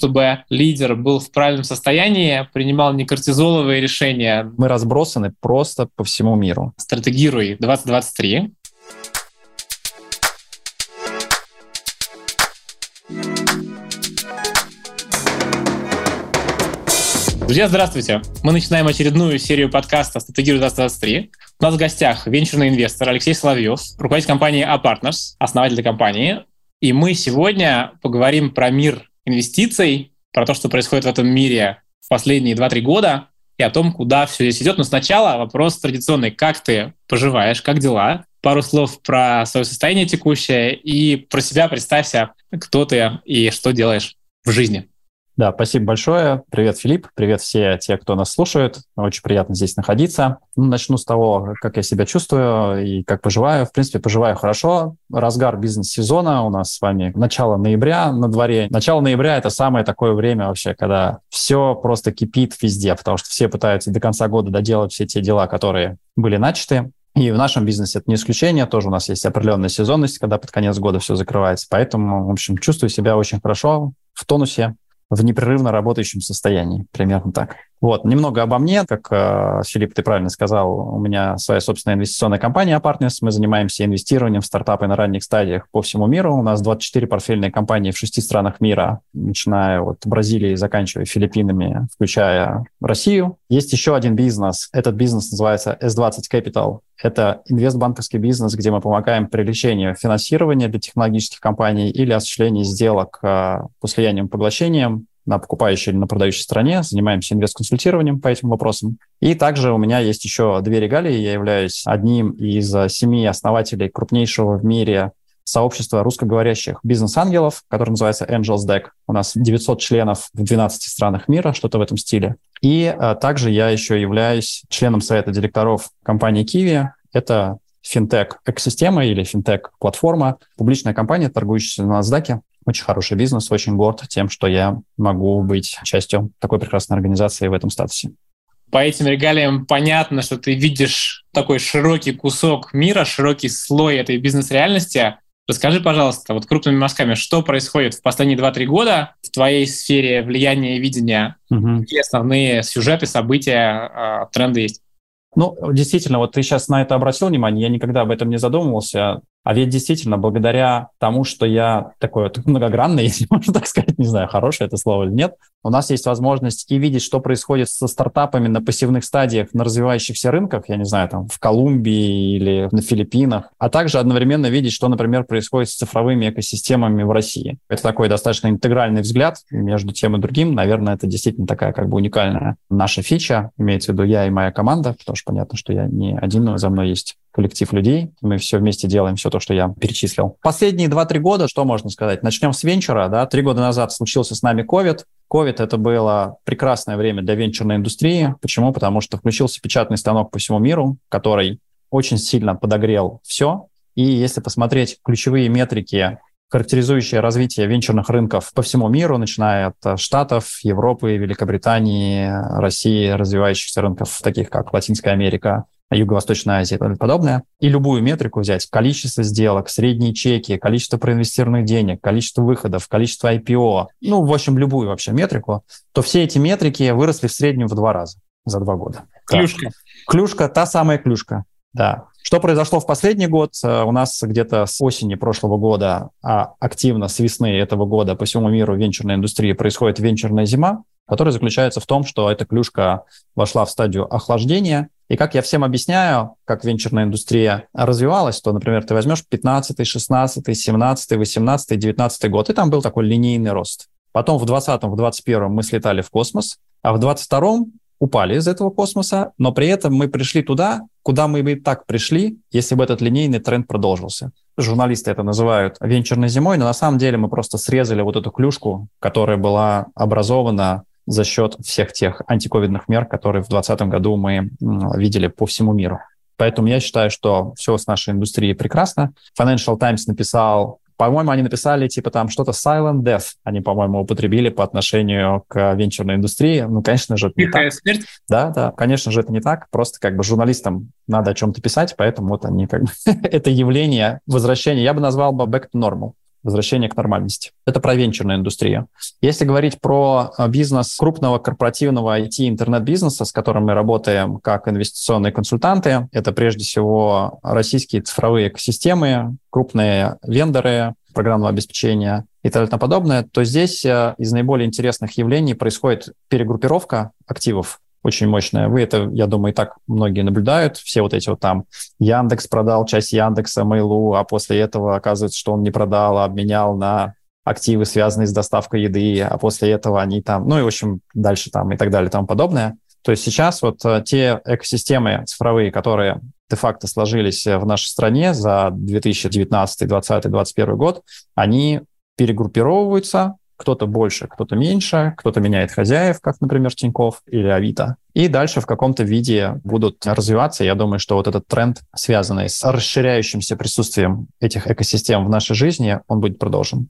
чтобы лидер был в правильном состоянии, принимал не кортизоловые решения. Мы разбросаны просто по всему миру. Стратегируй 2023. Друзья, здравствуйте! Мы начинаем очередную серию подкаста «Стратегируй 2023». У нас в гостях венчурный инвестор Алексей Соловьев, руководитель компании A-Partners, основатель компании. И мы сегодня поговорим про мир инвестиций, про то, что происходит в этом мире в последние 2-3 года и о том, куда все здесь идет. Но сначала вопрос традиционный. Как ты поживаешь? Как дела? Пару слов про свое состояние текущее и про себя представься, кто ты и что делаешь в жизни. Да, спасибо большое. Привет, Филипп. Привет все те, кто нас слушает. Очень приятно здесь находиться. Ну, начну с того, как я себя чувствую и как поживаю. В принципе, поживаю хорошо. Разгар бизнес-сезона у нас с вами начало ноября на дворе. Начало ноября — это самое такое время вообще, когда все просто кипит везде, потому что все пытаются до конца года доделать все те дела, которые были начаты. И в нашем бизнесе это не исключение, тоже у нас есть определенная сезонность, когда под конец года все закрывается. Поэтому, в общем, чувствую себя очень хорошо, в тонусе, в непрерывно работающем состоянии, примерно так. Вот, немного обо мне. Как э, Филипп, ты правильно сказал, у меня своя собственная инвестиционная компания Partners. Мы занимаемся инвестированием в стартапы на ранних стадиях по всему миру. У нас 24 портфельные компании в шести странах мира, начиная от Бразилии, заканчивая Филиппинами, включая Россию. Есть еще один бизнес. Этот бизнес называется S20 Capital. Это инвестбанковский бизнес, где мы помогаем привлечению финансирования для технологических компаний или осуществлению сделок э, по слияниям поглощениям на покупающей или на продающей стороне, занимаемся инвест-консультированием по этим вопросам. И также у меня есть еще две регалии. Я являюсь одним из семи основателей крупнейшего в мире сообщества русскоговорящих бизнес-ангелов, которое называется Angels Deck. У нас 900 членов в 12 странах мира, что-то в этом стиле. И а, также я еще являюсь членом совета директоров компании Kiwi. Это финтех-экосистема или финтех-платформа, публичная компания, торгующаяся на NASDAQ. Очень хороший бизнес, очень горд тем, что я могу быть частью такой прекрасной организации в этом статусе. По этим регалиям понятно, что ты видишь такой широкий кусок мира, широкий слой этой бизнес-реальности. Расскажи, пожалуйста, вот крупными мазками, что происходит в последние 2-3 года в твоей сфере влияния и видения? Угу. Какие основные сюжеты, события, а, тренды есть? Ну, действительно, вот ты сейчас на это обратил внимание, я никогда об этом не задумывался. А ведь действительно, благодаря тому, что я такой вот многогранный, если можно так сказать, не знаю, хорошее это слово или нет, у нас есть возможность и видеть, что происходит со стартапами на пассивных стадиях на развивающихся рынках, я не знаю, там в Колумбии или на Филиппинах, а также одновременно видеть, что, например, происходит с цифровыми экосистемами в России. Это такой достаточно интегральный взгляд между тем и другим. Наверное, это действительно такая как бы уникальная наша фича, имеется в виду я и моя команда, потому что понятно, что я не один, но за мной есть коллектив людей. Мы все вместе делаем все то, что я перечислил. Последние 2-3 года, что можно сказать? Начнем с венчура. Да? Три года назад случился с нами COVID. COVID – это было прекрасное время для венчурной индустрии. Почему? Потому что включился печатный станок по всему миру, который очень сильно подогрел все. И если посмотреть ключевые метрики, характеризующие развитие венчурных рынков по всему миру, начиная от Штатов, Европы, Великобритании, России, развивающихся рынков, таких как Латинская Америка, Юго-Восточная Азия и подобное, и любую метрику взять, количество сделок, средние чеки, количество проинвестированных денег, количество выходов, количество IPO, ну, в общем, любую вообще метрику, то все эти метрики выросли в среднем в два раза за два года. Клюшка. Да. Клюшка, та самая клюшка, да. Что произошло в последний год? Э, у нас где-то с осени прошлого года, а активно с весны этого года по всему миру венчурной индустрии происходит венчурная зима, которая заключается в том, что эта клюшка вошла в стадию охлаждения, и как я всем объясняю, как венчурная индустрия развивалась, то, например, ты возьмешь 15, 16, 17, 18, 19 год, и там был такой линейный рост. Потом в 20 в 21 мы слетали в космос, а в 22 упали из этого космоса, но при этом мы пришли туда, куда мы бы и так пришли, если бы этот линейный тренд продолжился. Журналисты это называют венчурной зимой, но на самом деле мы просто срезали вот эту клюшку, которая была образована за счет всех тех антиковидных мер, которые в 2020 году мы видели по всему миру. Поэтому я считаю, что все с нашей индустрией прекрасно. Financial Times написал, по-моему, они написали типа там что-то silent death, они, по-моему, употребили по отношению к венчурной индустрии. Ну, конечно же, это не Тихая так. смерть? Да, да, конечно же, это не так. Просто как бы журналистам надо о чем-то писать, поэтому вот они как бы это явление возвращения, я бы назвал бы back to normal. Возвращение к нормальности. Это про венчурную индустрию. Если говорить про э, бизнес крупного корпоративного IT интернет-бизнеса, с которым мы работаем как инвестиционные консультанты, это прежде всего российские цифровые экосистемы, крупные вендоры программного обеспечения и так далее подобное, то здесь э, из наиболее интересных явлений происходит перегруппировка активов очень мощная. Вы это, я думаю, и так многие наблюдают. Все вот эти вот там Яндекс продал часть Яндекса Mail.ru, а после этого оказывается, что он не продал, а обменял на активы, связанные с доставкой еды, а после этого они там, ну и, в общем, дальше там и так далее и тому подобное. То есть сейчас вот э, те экосистемы цифровые, которые де-факто сложились в нашей стране за 2019, 2020, 2021 год, они перегруппировываются, кто-то больше, кто-то меньше, кто-то меняет хозяев, как, например, Тиньков или Авито. И дальше в каком-то виде будут развиваться. Я думаю, что вот этот тренд, связанный с расширяющимся присутствием этих экосистем в нашей жизни, он будет продолжен.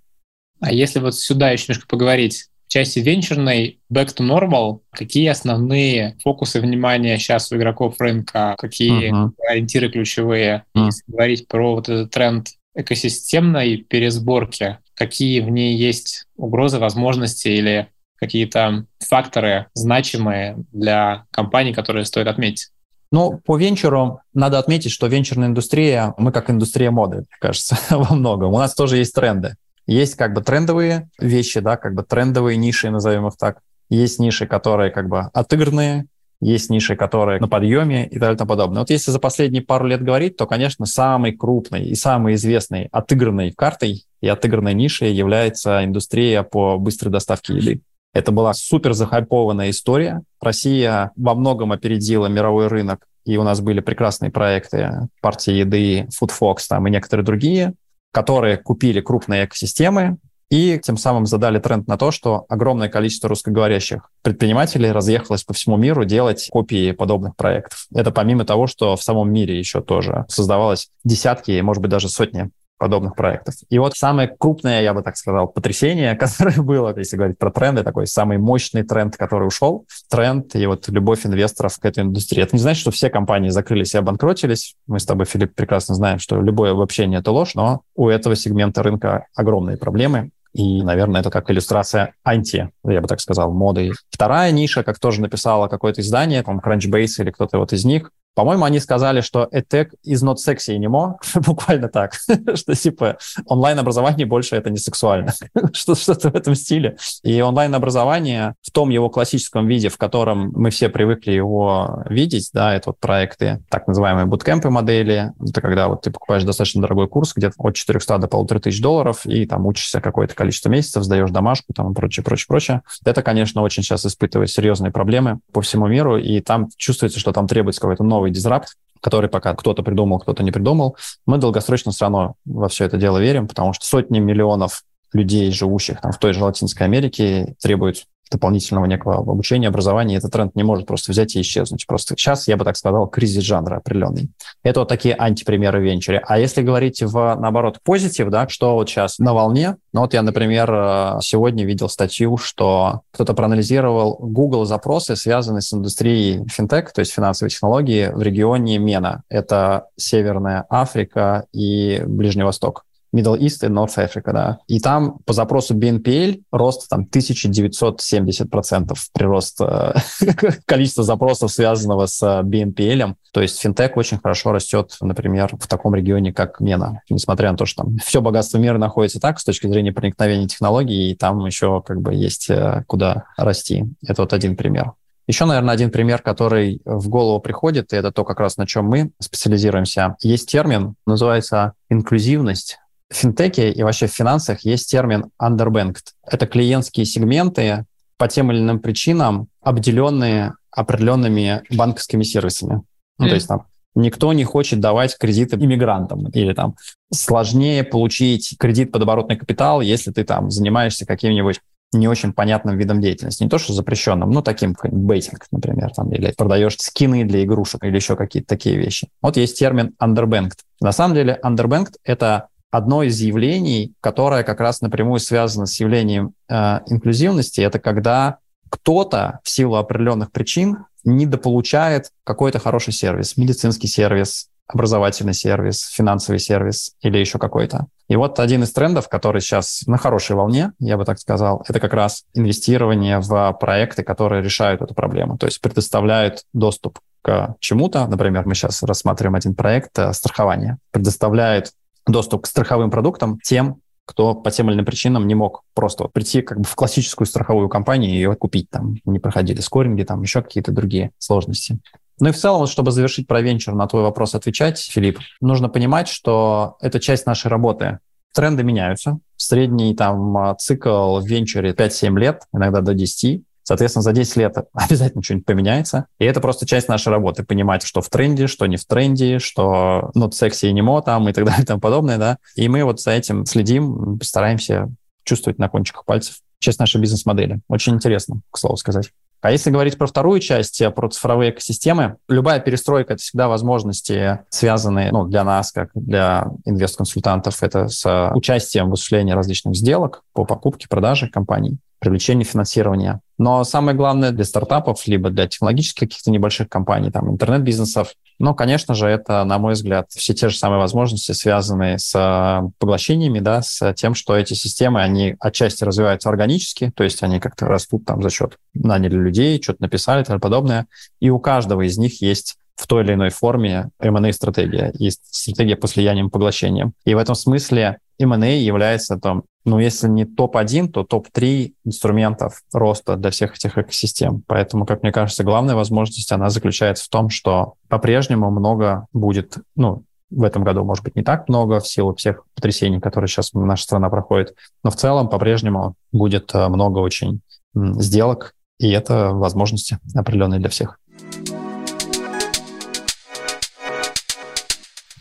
А если вот сюда еще немножко поговорить, в части венчурной back to normal, какие основные фокусы внимания сейчас у игроков рынка, какие uh-huh. ориентиры ключевые, uh-huh. если говорить про вот этот тренд экосистемной пересборки, какие в ней есть угрозы, возможности или какие-то факторы значимые для компаний, которые стоит отметить? Ну, по венчуру надо отметить, что венчурная индустрия, мы как индустрия моды, мне кажется, во многом. У нас тоже есть тренды. Есть как бы трендовые вещи, да, как бы трендовые ниши, назовем их так. Есть ниши, которые как бы отыгранные, есть ниши, которые на подъеме и так далее и тому подобное. Вот если за последние пару лет говорить, то, конечно, самой крупной и самой известной отыгранной картой и отыгранной нишей является индустрия по быстрой доставке еды. Это была супер захайпованная история. Россия во многом опередила мировой рынок, и у нас были прекрасные проекты партии еды, Foodfox там и некоторые другие, которые купили крупные экосистемы, и тем самым задали тренд на то, что огромное количество русскоговорящих предпринимателей разъехалось по всему миру делать копии подобных проектов. Это помимо того, что в самом мире еще тоже создавалось десятки, может быть, даже сотни подобных проектов. И вот самое крупное, я бы так сказал, потрясение, которое было, если говорить про тренды, такой самый мощный тренд, который ушел, тренд и вот любовь инвесторов к этой индустрии. Это не значит, что все компании закрылись и обанкротились. Мы с тобой, Филипп, прекрасно знаем, что любое обобщение – это ложь, но у этого сегмента рынка огромные проблемы. И, наверное, это как иллюстрация анти, я бы так сказал, моды. Вторая ниша, как тоже написала какое-то издание, там Crunchbase или кто-то вот из них, по-моему, они сказали, что EdTech is not sexy anymore, буквально так, что типа онлайн-образование больше это не сексуально, что-то в этом стиле. И онлайн-образование в том его классическом виде, в котором мы все привыкли его видеть, да, это вот проекты, так называемые буткемпы модели, это когда вот ты покупаешь достаточно дорогой курс, где-то от 400 до полутора тысяч долларов, и там учишься какое-то количество месяцев, сдаешь домашку там и прочее, прочее, прочее. Это, конечно, очень сейчас испытывает серьезные проблемы по всему миру, и там чувствуется, что там требуется какой-то новый новый дизрапт, который пока кто-то придумал, кто-то не придумал. Мы долгосрочно все равно во все это дело верим, потому что сотни миллионов людей, живущих там в той же Латинской Америке, требуют дополнительного некого обучения, образования, этот тренд не может просто взять и исчезнуть. Просто сейчас, я бы так сказал, кризис жанра определенный. Это вот такие антипримеры в венчуре. А если говорить в, наоборот, позитив, да, что вот сейчас на волне, ну вот я, например, э, сегодня видел статью, что кто-то проанализировал Google запросы, связанные с индустрией финтех, то есть финансовой технологии в регионе Мена. Это Северная Африка и Ближний Восток. Middle East и North Africa, да. И там по запросу BNPL рост там 1970% прирост э, количества запросов, связанного с э, BNPL. То есть финтех очень хорошо растет, например, в таком регионе, как Мена. Несмотря на то, что там все богатство мира находится так, с точки зрения проникновения технологий, и там еще как бы есть э, куда расти. Это вот один пример. Еще, наверное, один пример, который в голову приходит, и это то, как раз на чем мы специализируемся. Есть термин, называется инклюзивность в финтеке и вообще в финансах есть термин underbanked. Это клиентские сегменты по тем или иным причинам, обделенные определенными банковскими сервисами. Ну, mm. то есть там никто не хочет давать кредиты иммигрантам или там сложнее получить кредит под оборотный капитал, если ты там занимаешься каким-нибудь не очень понятным видом деятельности. Не то, что запрещенным, но таким, как бейтинг, например, там, или продаешь скины для игрушек или еще какие-то такие вещи. Вот есть термин underbanked. На самом деле underbanked — это одно из явлений, которое как раз напрямую связано с явлением э, инклюзивности, это когда кто-то в силу определенных причин недополучает какой-то хороший сервис, медицинский сервис, образовательный сервис, финансовый сервис или еще какой-то. И вот один из трендов, который сейчас на хорошей волне, я бы так сказал, это как раз инвестирование в проекты, которые решают эту проблему, то есть предоставляют доступ к чему-то. Например, мы сейчас рассматриваем один проект э, страхования. Предоставляет доступ к страховым продуктам тем, кто по тем или иным причинам не мог просто вот прийти как бы в классическую страховую компанию и ее купить, там не проходили скоринги, там еще какие-то другие сложности. Ну и в целом, чтобы завершить про венчур, на твой вопрос отвечать, Филипп, нужно понимать, что это часть нашей работы. Тренды меняются. Средний там цикл в венчуре 5-7 лет, иногда до 10. Соответственно, за 10 лет обязательно что-нибудь поменяется. И это просто часть нашей работы, понимать, что в тренде, что не в тренде, что ну, секси и немо там и так далее и тому подобное, да. И мы вот за этим следим, стараемся чувствовать на кончиках пальцев. Часть нашей бизнес-модели. Очень интересно, к слову сказать. А если говорить про вторую часть, э, про цифровые экосистемы, любая перестройка — это всегда возможности, связанные ну, для нас, как для инвест-консультантов, это с участием в осуществлении различных сделок по покупке, продаже компаний привлечение финансирования. Но самое главное для стартапов, либо для технологических каких-то небольших компаний, там, интернет-бизнесов, ну, конечно же, это, на мой взгляд, все те же самые возможности, связанные с э, поглощениями, да, с тем, что эти системы, они отчасти развиваются органически, то есть они как-то растут там за счет наняли людей, что-то написали и тому подобное. И у каждого из них есть в той или иной форме M&A-стратегия и стратегия по слияниям поглощениям. И в этом смысле M&A является там, ну, если не топ-1, то топ-3 инструментов роста для всех этих экосистем. Поэтому, как мне кажется, главная возможность, она заключается в том, что по-прежнему много будет, ну, в этом году, может быть, не так много в силу всех потрясений, которые сейчас наша страна проходит, но в целом по-прежнему будет э, много очень сделок, и это возможности определенные для всех.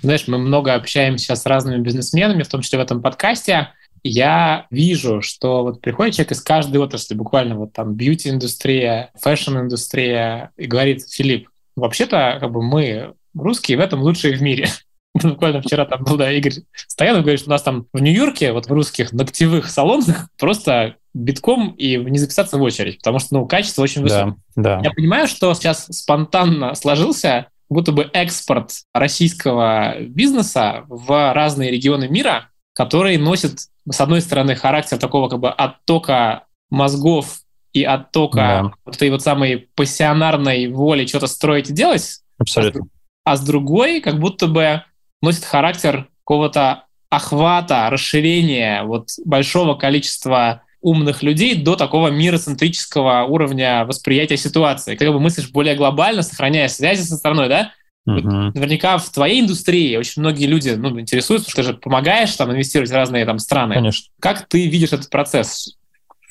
Знаешь, мы много общаемся с разными бизнесменами, в том числе в этом подкасте. Я вижу, что вот приходит человек из каждой отрасли, буквально вот там бьюти-индустрия, фэшн-индустрия, и говорит, Филипп, вообще-то как бы мы русские в этом лучшие в мире. Буквально вчера там был, да, Игорь Стоянов говорит, что у нас там в Нью-Йорке, вот в русских ногтевых салонах просто битком и не записаться в очередь, потому что, ну, качество очень высокое. Да, да. Я понимаю, что сейчас спонтанно сложился будто бы экспорт российского бизнеса в разные регионы мира, который носит, с одной стороны, характер такого как бы оттока мозгов и оттока да. вот этой вот самой пассионарной воли что-то строить и делать. Абсолютно. А с другой, как будто бы носит характер какого-то охвата, расширения вот большого количества умных людей до такого мироцентрического уровня восприятия ситуации. Ты как бы мыслишь более глобально, сохраняя связи со страной, да? Uh-huh. Наверняка в твоей индустрии очень многие люди ну, интересуются, что ты же помогаешь там инвестировать в разные там страны. Конечно. Как ты видишь этот процесс?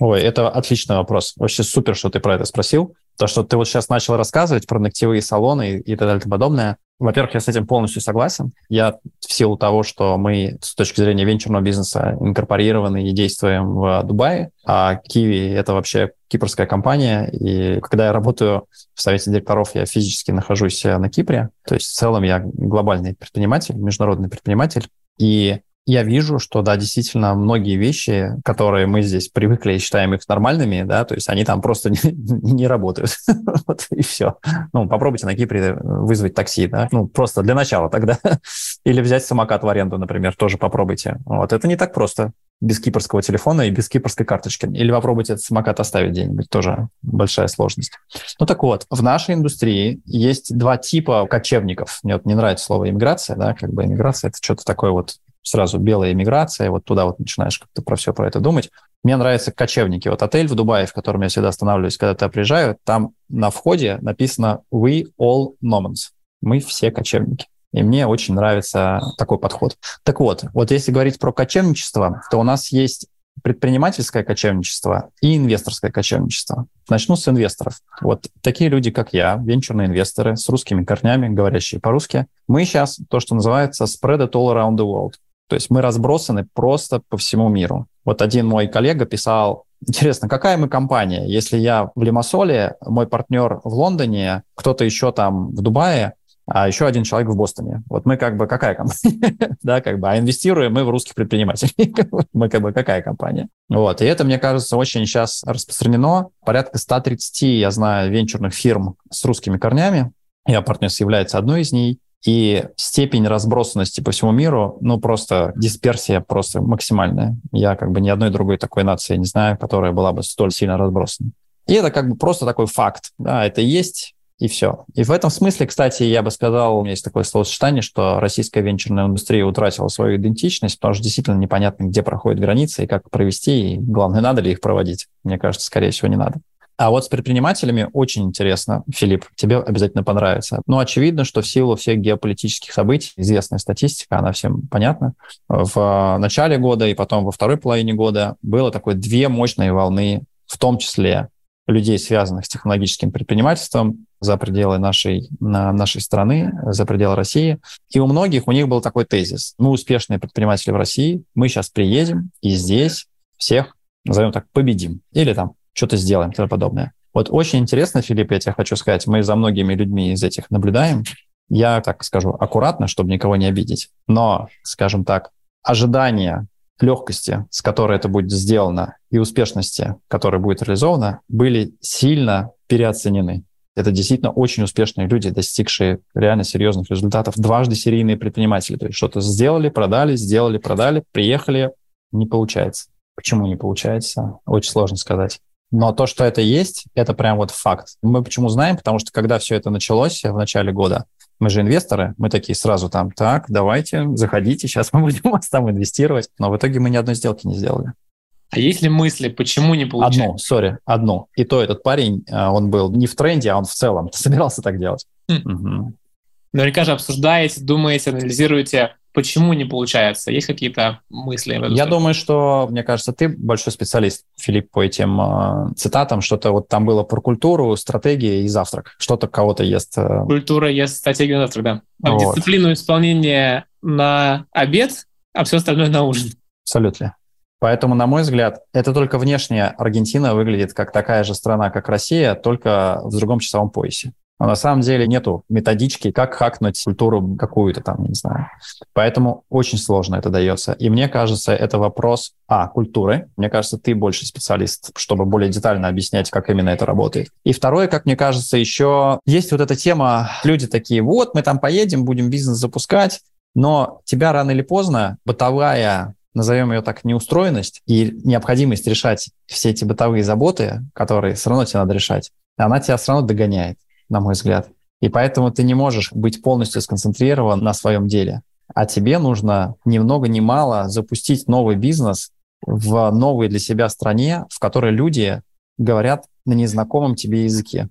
Ой, это отличный вопрос. Вообще супер, что ты про это спросил. То, что ты вот сейчас начал рассказывать про ногтевые салоны и, и так далее и тому подобное. Во-первых, я с этим полностью согласен. Я в силу того, что мы с точки зрения венчурного бизнеса инкорпорированы и действуем в Дубае, а Киви — это вообще кипрская компания, и когда я работаю в совете директоров, я физически нахожусь на Кипре, то есть в целом я глобальный предприниматель, международный предприниматель, и я вижу, что, да, действительно, многие вещи, которые мы здесь привыкли и считаем их нормальными, да, то есть они там просто не, не работают. вот и все. Ну, попробуйте на Кипре вызвать такси, да, ну, просто для начала тогда. Или взять самокат в аренду, например, тоже попробуйте. Вот, это не так просто без кипрского телефона и без кипрской карточки. Или попробуйте этот самокат оставить где-нибудь, тоже большая сложность. Ну так вот, в нашей индустрии есть два типа кочевников. Мне вот не нравится слово иммиграция, да, как бы иммиграция – это что-то такое вот сразу белая иммиграция, вот туда вот начинаешь как-то про все про это думать. Мне нравятся кочевники. Вот отель в Дубае, в котором я всегда останавливаюсь, когда я приезжаю, там на входе написано «We all nomads». Мы все кочевники. И мне очень нравится такой подход. Так вот, вот если говорить про кочевничество, то у нас есть предпринимательское кочевничество и инвесторское кочевничество. Начну с инвесторов. Вот такие люди, как я, венчурные инвесторы с русскими корнями, говорящие по-русски, мы сейчас то, что называется spread it all around the world. То есть мы разбросаны просто по всему миру. Вот один мой коллега писал, интересно, какая мы компания? Если я в Лимассоле, мой партнер в Лондоне, кто-то еще там в Дубае, а еще один человек в Бостоне. Вот мы как бы какая компания? да, как бы, а инвестируем мы в русских предпринимателей. мы как бы какая компания? Вот, и это, мне кажется, очень сейчас распространено. Порядка 130, я знаю, венчурных фирм с русскими корнями. Я партнерс является одной из них. И степень разбросанности по всему миру, ну, просто дисперсия просто максимальная. Я как бы ни одной другой такой нации не знаю, которая была бы столь сильно разбросана. И это как бы просто такой факт. Да, это есть, и все. И в этом смысле, кстати, я бы сказал, у меня есть такое словосочетание, что российская венчурная индустрия утратила свою идентичность, потому что действительно непонятно, где проходят границы и как провести, и главное, надо ли их проводить. Мне кажется, скорее всего, не надо. А вот с предпринимателями очень интересно, Филипп, тебе обязательно понравится. Ну, очевидно, что в силу всех геополитических событий, известная статистика, она всем понятна, в начале года и потом во второй половине года было такое две мощные волны, в том числе людей, связанных с технологическим предпринимательством за пределы нашей, нашей страны, за пределы России. И у многих у них был такой тезис. Мы успешные предприниматели в России, мы сейчас приедем и здесь всех, назовем так, победим. Или там что-то сделаем, и подобное. Вот очень интересно, Филипп, я тебе хочу сказать, мы за многими людьми из этих наблюдаем. Я так скажу аккуратно, чтобы никого не обидеть. Но, скажем так, ожидания легкости, с которой это будет сделано, и успешности, которая будет реализована, были сильно переоценены. Это действительно очень успешные люди, достигшие реально серьезных результатов. Дважды серийные предприниматели. То есть что-то сделали, продали, сделали, продали, приехали, не получается. Почему не получается? Очень сложно сказать. Но то, что это есть, это прям вот факт. Мы почему знаем? Потому что когда все это началось в начале года, мы же инвесторы, мы такие сразу там, так, давайте, заходите, сейчас мы будем вас там инвестировать. Но в итоге мы ни одной сделки не сделали. А есть ли мысли, почему не получается? Одну, сори, одну. И то этот парень, а, он был не в тренде, а он в целом собирался так делать. Хм. Угу. Наверняка же обсуждаете, думаете, анализируете, Почему не получается? Есть какие-то мысли? Я думаю, что, мне кажется, ты большой специалист, Филипп, по этим э, цитатам. Что-то вот там было про культуру, стратегии и завтрак. Что-то кого-то ест. Э... Культура ест стратегию завтрак, да. А вот. Дисциплину исполнения на обед, а все остальное на ужин. Абсолютно. Поэтому, на мой взгляд, это только внешняя Аргентина выглядит как такая же страна, как Россия, только в другом часовом поясе. Но на самом деле нету методички, как хакнуть культуру какую-то там, не знаю. Поэтому очень сложно это дается. И мне кажется, это вопрос, а, культуры. Мне кажется, ты больше специалист, чтобы более детально объяснять, как именно это работает. И второе, как мне кажется, еще есть вот эта тема, люди такие, вот, мы там поедем, будем бизнес запускать, но тебя рано или поздно бытовая назовем ее так, неустроенность и необходимость решать все эти бытовые заботы, которые все равно тебе надо решать, она тебя все равно догоняет на мой взгляд. И поэтому ты не можешь быть полностью сконцентрирован на своем деле. А тебе нужно ни много ни мало запустить новый бизнес в новой для себя стране, в которой люди говорят на незнакомом тебе языке.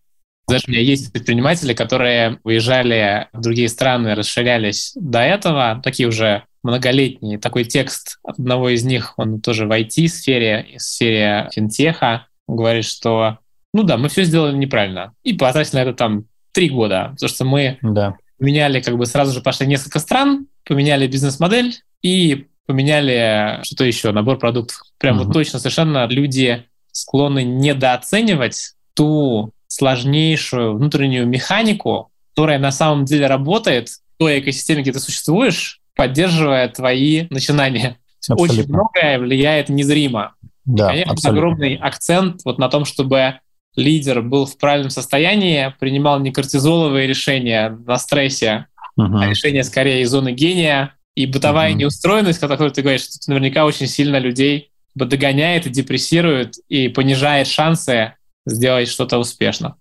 Знаешь, у меня есть предприниматели, которые уезжали в другие страны, расширялись до этого, такие уже многолетние. Такой текст одного из них, он тоже в IT-сфере, в сфере финтеха, говорит, что ну да, мы все сделали неправильно. И потратили на это там три года, потому что мы да. меняли, как бы сразу же пошли несколько стран, поменяли бизнес-модель и поменяли что-то еще, набор продуктов. Прям угу. вот точно совершенно люди склонны недооценивать ту сложнейшую внутреннюю механику, которая на самом деле работает в той экосистеме, где ты существуешь, поддерживая твои начинания. Абсолютно. Очень многое влияет незримо. Да, и, конечно, абсолютно. огромный акцент вот на том, чтобы лидер был в правильном состоянии, принимал не кортизоловые решения на стрессе, uh-huh. а решения скорее из зоны гения, и бытовая uh-huh. неустроенность, о которой ты говоришь, что наверняка очень сильно людей догоняет и депрессирует, и понижает шансы сделать что-то успешно.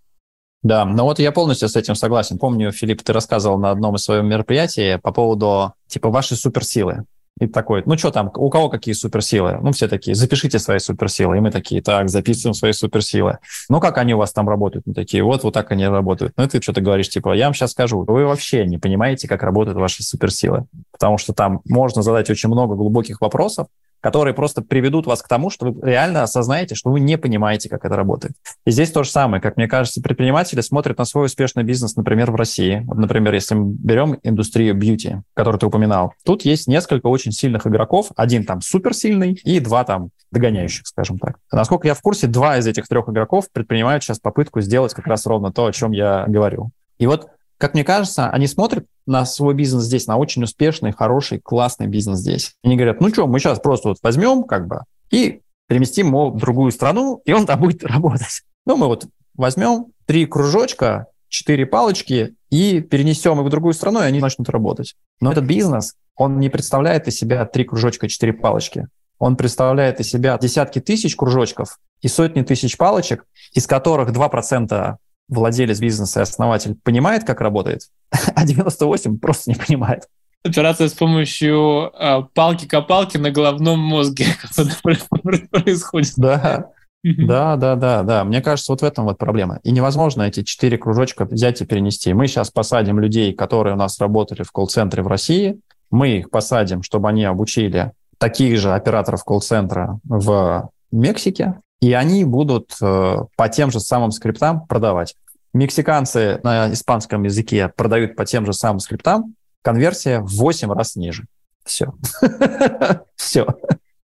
Да, ну вот я полностью с этим согласен. Помню, Филипп, ты рассказывал на одном из своих мероприятий по поводу типа вашей суперсилы. И такой, ну что там, у кого какие суперсилы? Ну, все такие, запишите свои суперсилы. И мы такие, так, записываем свои суперсилы. Ну, как они у вас там работают? Мы такие, вот, вот так они работают. Ну, и ты что-то говоришь, типа, я вам сейчас скажу, вы вообще не понимаете, как работают ваши суперсилы. Потому что там можно задать очень много глубоких вопросов, которые просто приведут вас к тому, что вы реально осознаете, что вы не понимаете, как это работает. И здесь то же самое. Как мне кажется, предприниматели смотрят на свой успешный бизнес, например, в России. Вот, например, если мы берем индустрию бьюти, которую ты упоминал, тут есть несколько очень сильных игроков. Один там суперсильный и два там догоняющих, скажем так. Насколько я в курсе, два из этих трех игроков предпринимают сейчас попытку сделать как раз ровно то, о чем я говорю. И вот как мне кажется, они смотрят на свой бизнес здесь, на очень успешный, хороший, классный бизнес здесь. Они говорят, ну что, мы сейчас просто вот возьмем как бы и переместим его в другую страну, и он там будет работать. Ну, мы вот возьмем три кружочка, четыре палочки и перенесем их в другую страну, и они начнут работать. Но этот бизнес, он не представляет из себя три кружочка, четыре палочки. Он представляет из себя десятки тысяч кружочков и сотни тысяч палочек, из которых 2% владелец бизнеса и основатель понимает, как работает, а 98 просто не понимает. Операция с помощью э, палки-копалки на головном мозге происходит. Да, да, да, да, да. Мне кажется, вот в этом вот проблема. И невозможно эти четыре кружочка взять и перенести. Мы сейчас посадим людей, которые у нас работали в колл-центре в России, мы их посадим, чтобы они обучили таких же операторов колл-центра в Мексике, и они будут э, по тем же самым скриптам продавать. Мексиканцы на испанском языке продают по тем же самым скриптам, конверсия в 8 раз ниже. Все. Все.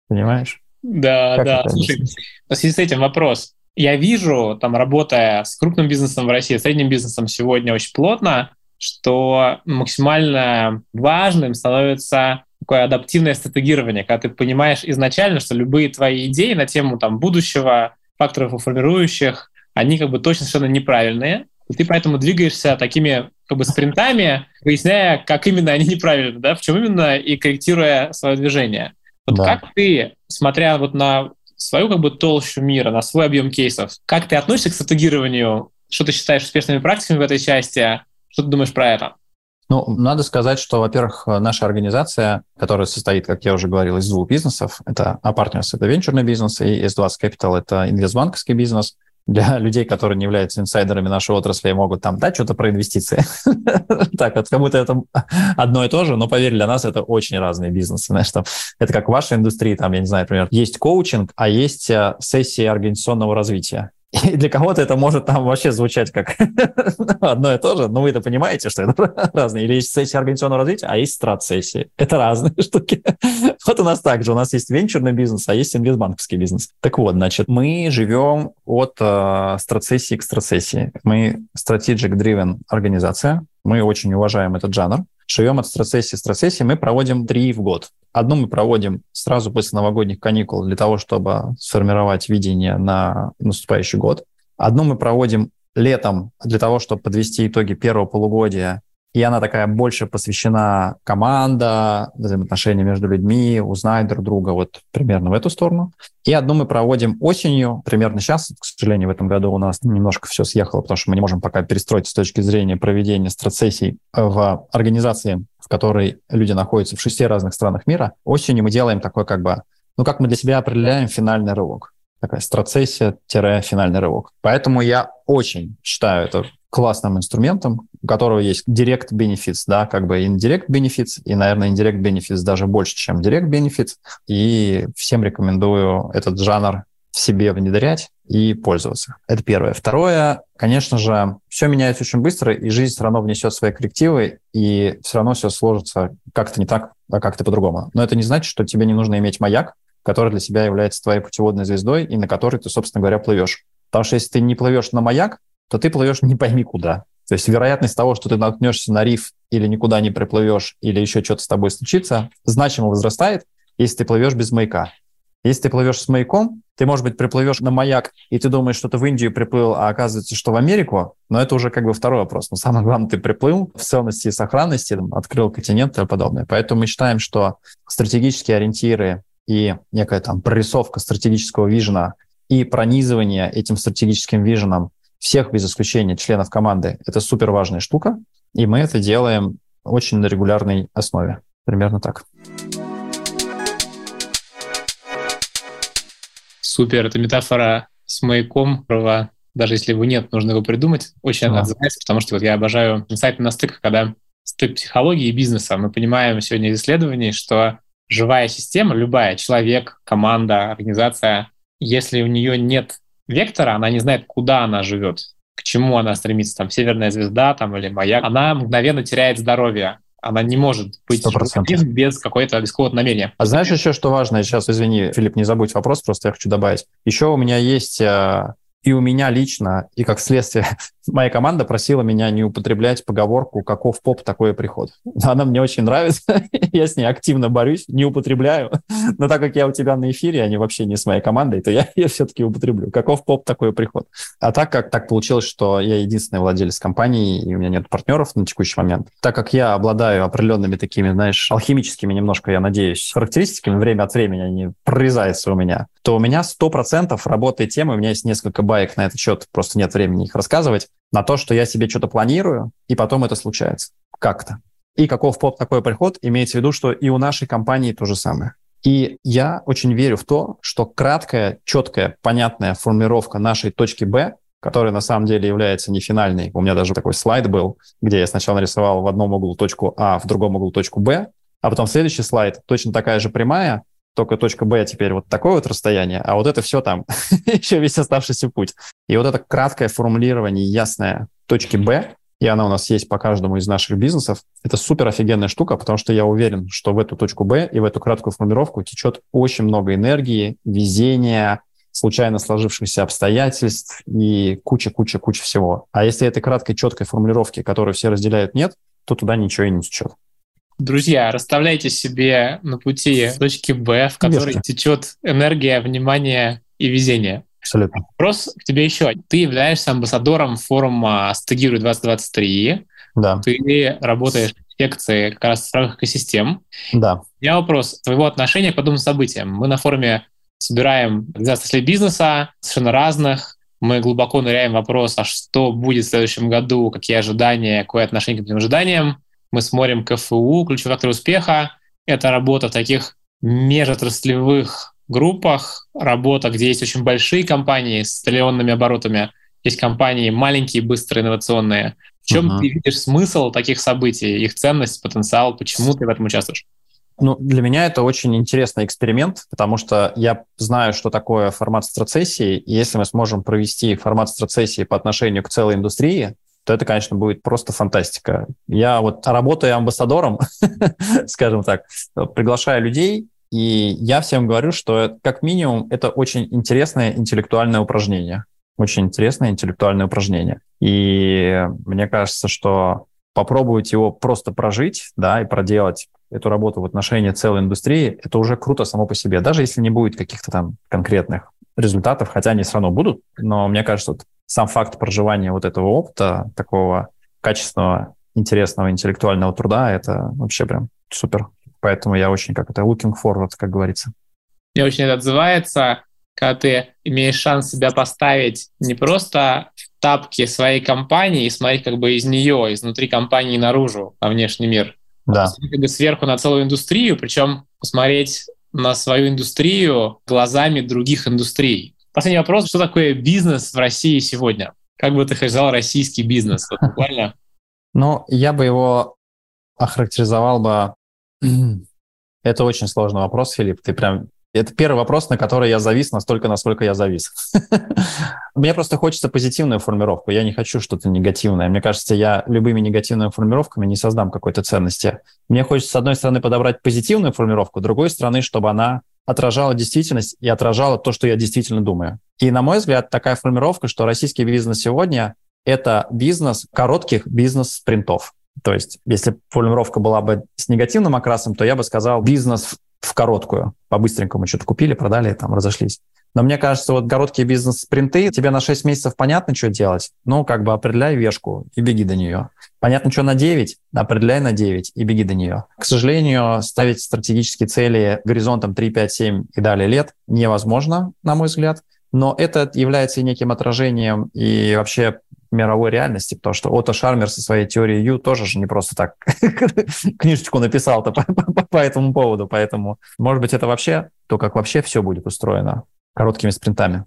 Понимаешь? Да, да. Слушай, в связи с этим вопрос. Я вижу, там, работая с крупным бизнесом в России, средним бизнесом сегодня очень плотно, что максимально важным становится такое адаптивное стратегирование, когда ты понимаешь изначально, что любые твои идеи на тему там, будущего, факторов формирующих, они как бы точно совершенно неправильные, и ты поэтому двигаешься такими как бы спринтами, выясняя, как именно они неправильны, да, в чем именно, и корректируя свое движение. Вот да. как ты, смотря вот на свою как бы толщу мира, на свой объем кейсов, как ты относишься к стратегированию, что ты считаешь успешными практиками в этой части, что ты думаешь про это? Ну, надо сказать, что, во-первых, наша организация, которая состоит, как я уже говорил, из двух бизнесов, это A-Partners, это венчурный бизнес, и S2 Capital, это инвестбанковский бизнес. Для людей, которые не являются инсайдерами нашей отрасли, могут там дать что-то про инвестиции. Так вот, кому-то это одно и то же, но поверь, для нас это очень разные бизнесы. Знаешь, там, это как в вашей индустрии, там, я не знаю, например, есть коучинг, а есть э, сессии организационного развития. И для кого-то это может там вообще звучать как одно и то же, но вы это понимаете, что это разные. Или есть сессия организационного развития, а есть страт-сессии. Это разные штуки. вот у нас также. У нас есть венчурный бизнес, а есть инвестбанковский бизнес. Так вот, значит, мы живем от э, страт-сессии к страт-сессии. Мы strategic-driven организация. Мы очень уважаем этот жанр. Живем от страт-сессии к страт-сессии. Мы проводим три в год. Одну мы проводим сразу после новогодних каникул для того, чтобы сформировать видение на наступающий год. Одну мы проводим летом для того, чтобы подвести итоги первого полугодия и она такая больше посвящена команда, взаимоотношения между людьми, узнать друг друга, вот примерно в эту сторону. И одну мы проводим осенью, примерно сейчас, к сожалению, в этом году у нас немножко все съехало, потому что мы не можем пока перестроить с точки зрения проведения страцессий в организации, в которой люди находятся в шести разных странах мира. Осенью мы делаем такой как бы, ну как мы для себя определяем финальный рывок такая страцессия-финальный рывок. Поэтому я очень считаю это классным инструментом, у которого есть direct benefits, да, как бы indirect benefits, и, наверное, indirect benefits даже больше, чем direct benefits. И всем рекомендую этот жанр в себе внедрять и пользоваться. Это первое. Второе, конечно же, все меняется очень быстро, и жизнь все равно внесет свои коррективы, и все равно все сложится как-то не так, а как-то по-другому. Но это не значит, что тебе не нужно иметь маяк, который для себя является твоей путеводной звездой, и на который ты, собственно говоря, плывешь. Потому что если ты не плывешь на маяк, то ты плывешь не пойми куда. То есть вероятность того, что ты наткнешься на риф или никуда не приплывешь, или еще что-то с тобой случится, значимо возрастает, если ты плывешь без маяка. Если ты плывешь с маяком, ты, может быть, приплывешь на маяк, и ты думаешь, что ты в Индию приплыл, а оказывается, что в Америку, но это уже как бы второй вопрос. Но самое главное, ты приплыл в целости и сохранности, там, открыл континент и подобное. Поэтому мы считаем, что стратегические ориентиры и некая там прорисовка стратегического вижена и пронизывание этим стратегическим виженом всех без исключения членов команды. Это супер важная штука, и мы это делаем очень на регулярной основе. Примерно так. Супер, это метафора с маяком, права. Даже если его нет, нужно его придумать. Очень да. отзывается, потому что вот я обожаю инсайты на стык, когда стык психологии и бизнеса. Мы понимаем сегодня из исследований, что живая система, любая, человек, команда, организация, если у нее нет вектора, она не знает, куда она живет, к чему она стремится, там, северная звезда там, или маяк, она мгновенно теряет здоровье. Она не может быть 100%. без какой-то без какого-то намерения. А знаешь еще, что важно? Сейчас, извини, Филипп, не забудь вопрос, просто я хочу добавить. Еще у меня есть э, и у меня лично, и как следствие моя команда просила меня не употреблять поговорку «каков поп, такой приход». Она мне очень нравится, я с ней активно борюсь, не употребляю. Но так как я у тебя на эфире, они вообще не с моей командой, то я ее все-таки употреблю. «Каков поп, такой приход». А так как так получилось, что я единственный владелец компании, и у меня нет партнеров на текущий момент, так как я обладаю определенными такими, знаешь, алхимическими немножко, я надеюсь, характеристиками, время от времени они прорезаются у меня, то у меня 100% работает тема, у меня есть несколько баек на этот счет, просто нет времени их рассказывать, на то, что я себе что-то планирую, и потом это случается как-то. И каков поп такой приход, имеется в виду, что и у нашей компании то же самое. И я очень верю в то, что краткая, четкая, понятная формулировка нашей точки Б, которая на самом деле является не финальной. У меня даже такой слайд был, где я сначала нарисовал в одном углу точку А, в другом углу точку Б, а потом следующий слайд точно такая же прямая, только точка Б теперь вот такое вот расстояние, а вот это все там, еще весь оставшийся путь. И вот это краткое формулирование, ясное точки Б, и она у нас есть по каждому из наших бизнесов, это супер офигенная штука, потому что я уверен, что в эту точку Б и в эту краткую формулировку течет очень много энергии, везения, случайно сложившихся обстоятельств и куча-куча-куча всего. А если этой краткой, четкой формулировки, которую все разделяют, нет, то туда ничего и не течет. Друзья, расставляйте себе на пути точки Б, в которой Конечно. течет энергия, внимание и везение. Абсолютно. Вопрос к тебе еще. Ты являешься амбассадором форума Стагиру 2023. Да. Ты работаешь в секции как раз рамках экосистем. Да. У меня вопрос твоего отношения к подобным событиям. Мы на форуме собираем организации бизнеса совершенно разных. Мы глубоко ныряем в вопрос, а что будет в следующем году, какие ожидания, какое отношение к этим ожиданиям. Мы смотрим КФУ, ключевой фактор успеха. Это работа в таких межотраслевых группах, работа, где есть очень большие компании с триллионными оборотами, есть компании маленькие, быстрые, инновационные. В чем uh-huh. ты видишь смысл таких событий, их ценность, потенциал, почему ты в этом участвуешь? Ну, для меня это очень интересный эксперимент, потому что я знаю, что такое формат страцессии, и если мы сможем провести формат страцессии по отношению к целой индустрии, то это, конечно, будет просто фантастика. Я вот работаю амбассадором, скажем так, приглашаю людей, и я всем говорю, что как минимум это очень интересное интеллектуальное упражнение. Очень интересное интеллектуальное упражнение. И мне кажется, что попробовать его просто прожить, да, и проделать эту работу в отношении целой индустрии, это уже круто само по себе. Даже если не будет каких-то там конкретных результатов, хотя они все равно будут, но мне кажется, вот сам факт проживания вот этого опыта, такого качественного, интересного интеллектуального труда, это вообще прям супер. Поэтому я очень как это looking forward, как говорится. Мне очень это отзывается, когда ты имеешь шанс себя поставить не просто в тапки своей компании и смотреть как бы из нее, изнутри компании наружу, на внешний мир, да. а как бы сверху на целую индустрию, причем посмотреть на свою индустрию глазами других индустрий. Последний вопрос. Что такое бизнес в России сегодня? Как бы ты сказал российский бизнес? Вот буквально. Ну, я бы его охарактеризовал бы... Это очень сложный вопрос, Филипп. Ты прям это первый вопрос, на который я завис настолько, насколько я завис. Мне просто хочется позитивную формировку. Я не хочу что-то негативное. Мне кажется, я любыми негативными формировками не создам какой-то ценности. Мне хочется, с одной стороны, подобрать позитивную формировку, с другой стороны, чтобы она отражала действительность и отражала то, что я действительно думаю. И, на мой взгляд, такая формировка, что российский бизнес сегодня — это бизнес коротких бизнес-спринтов. То есть, если формулировка была бы с негативным окрасом, то я бы сказал бизнес в короткую. По-быстренькому что-то купили, продали, там разошлись. Но мне кажется, вот короткие бизнес-спринты, тебе на 6 месяцев понятно, что делать, ну, как бы определяй вешку и беги до нее. Понятно, что на 9, определяй на 9 и беги до нее. К сожалению, ставить стратегические цели горизонтом 3, 5, 7 и далее лет невозможно, на мой взгляд. Но это является неким отражением и вообще мировой реальности, потому что Отто Шармер со своей теорией Ю тоже же не просто так книжечку написал-то по, по, по этому поводу, поэтому, может быть, это вообще то, как вообще все будет устроено короткими спринтами.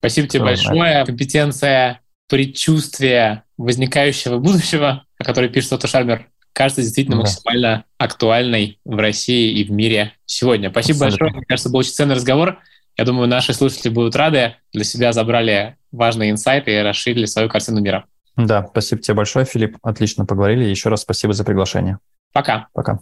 Спасибо тебе большое. Компетенция предчувствия возникающего будущего, о которой пишет Отто Шармер, кажется действительно да. максимально актуальной в России и в мире сегодня. Спасибо Абсолютно. большое. Мне кажется, был очень ценный разговор. Я думаю, наши слушатели будут рады. Для себя забрали важные инсайты и расширили свою картину мира. Да, спасибо тебе большое, Филипп. Отлично поговорили. Еще раз спасибо за приглашение. Пока. Пока.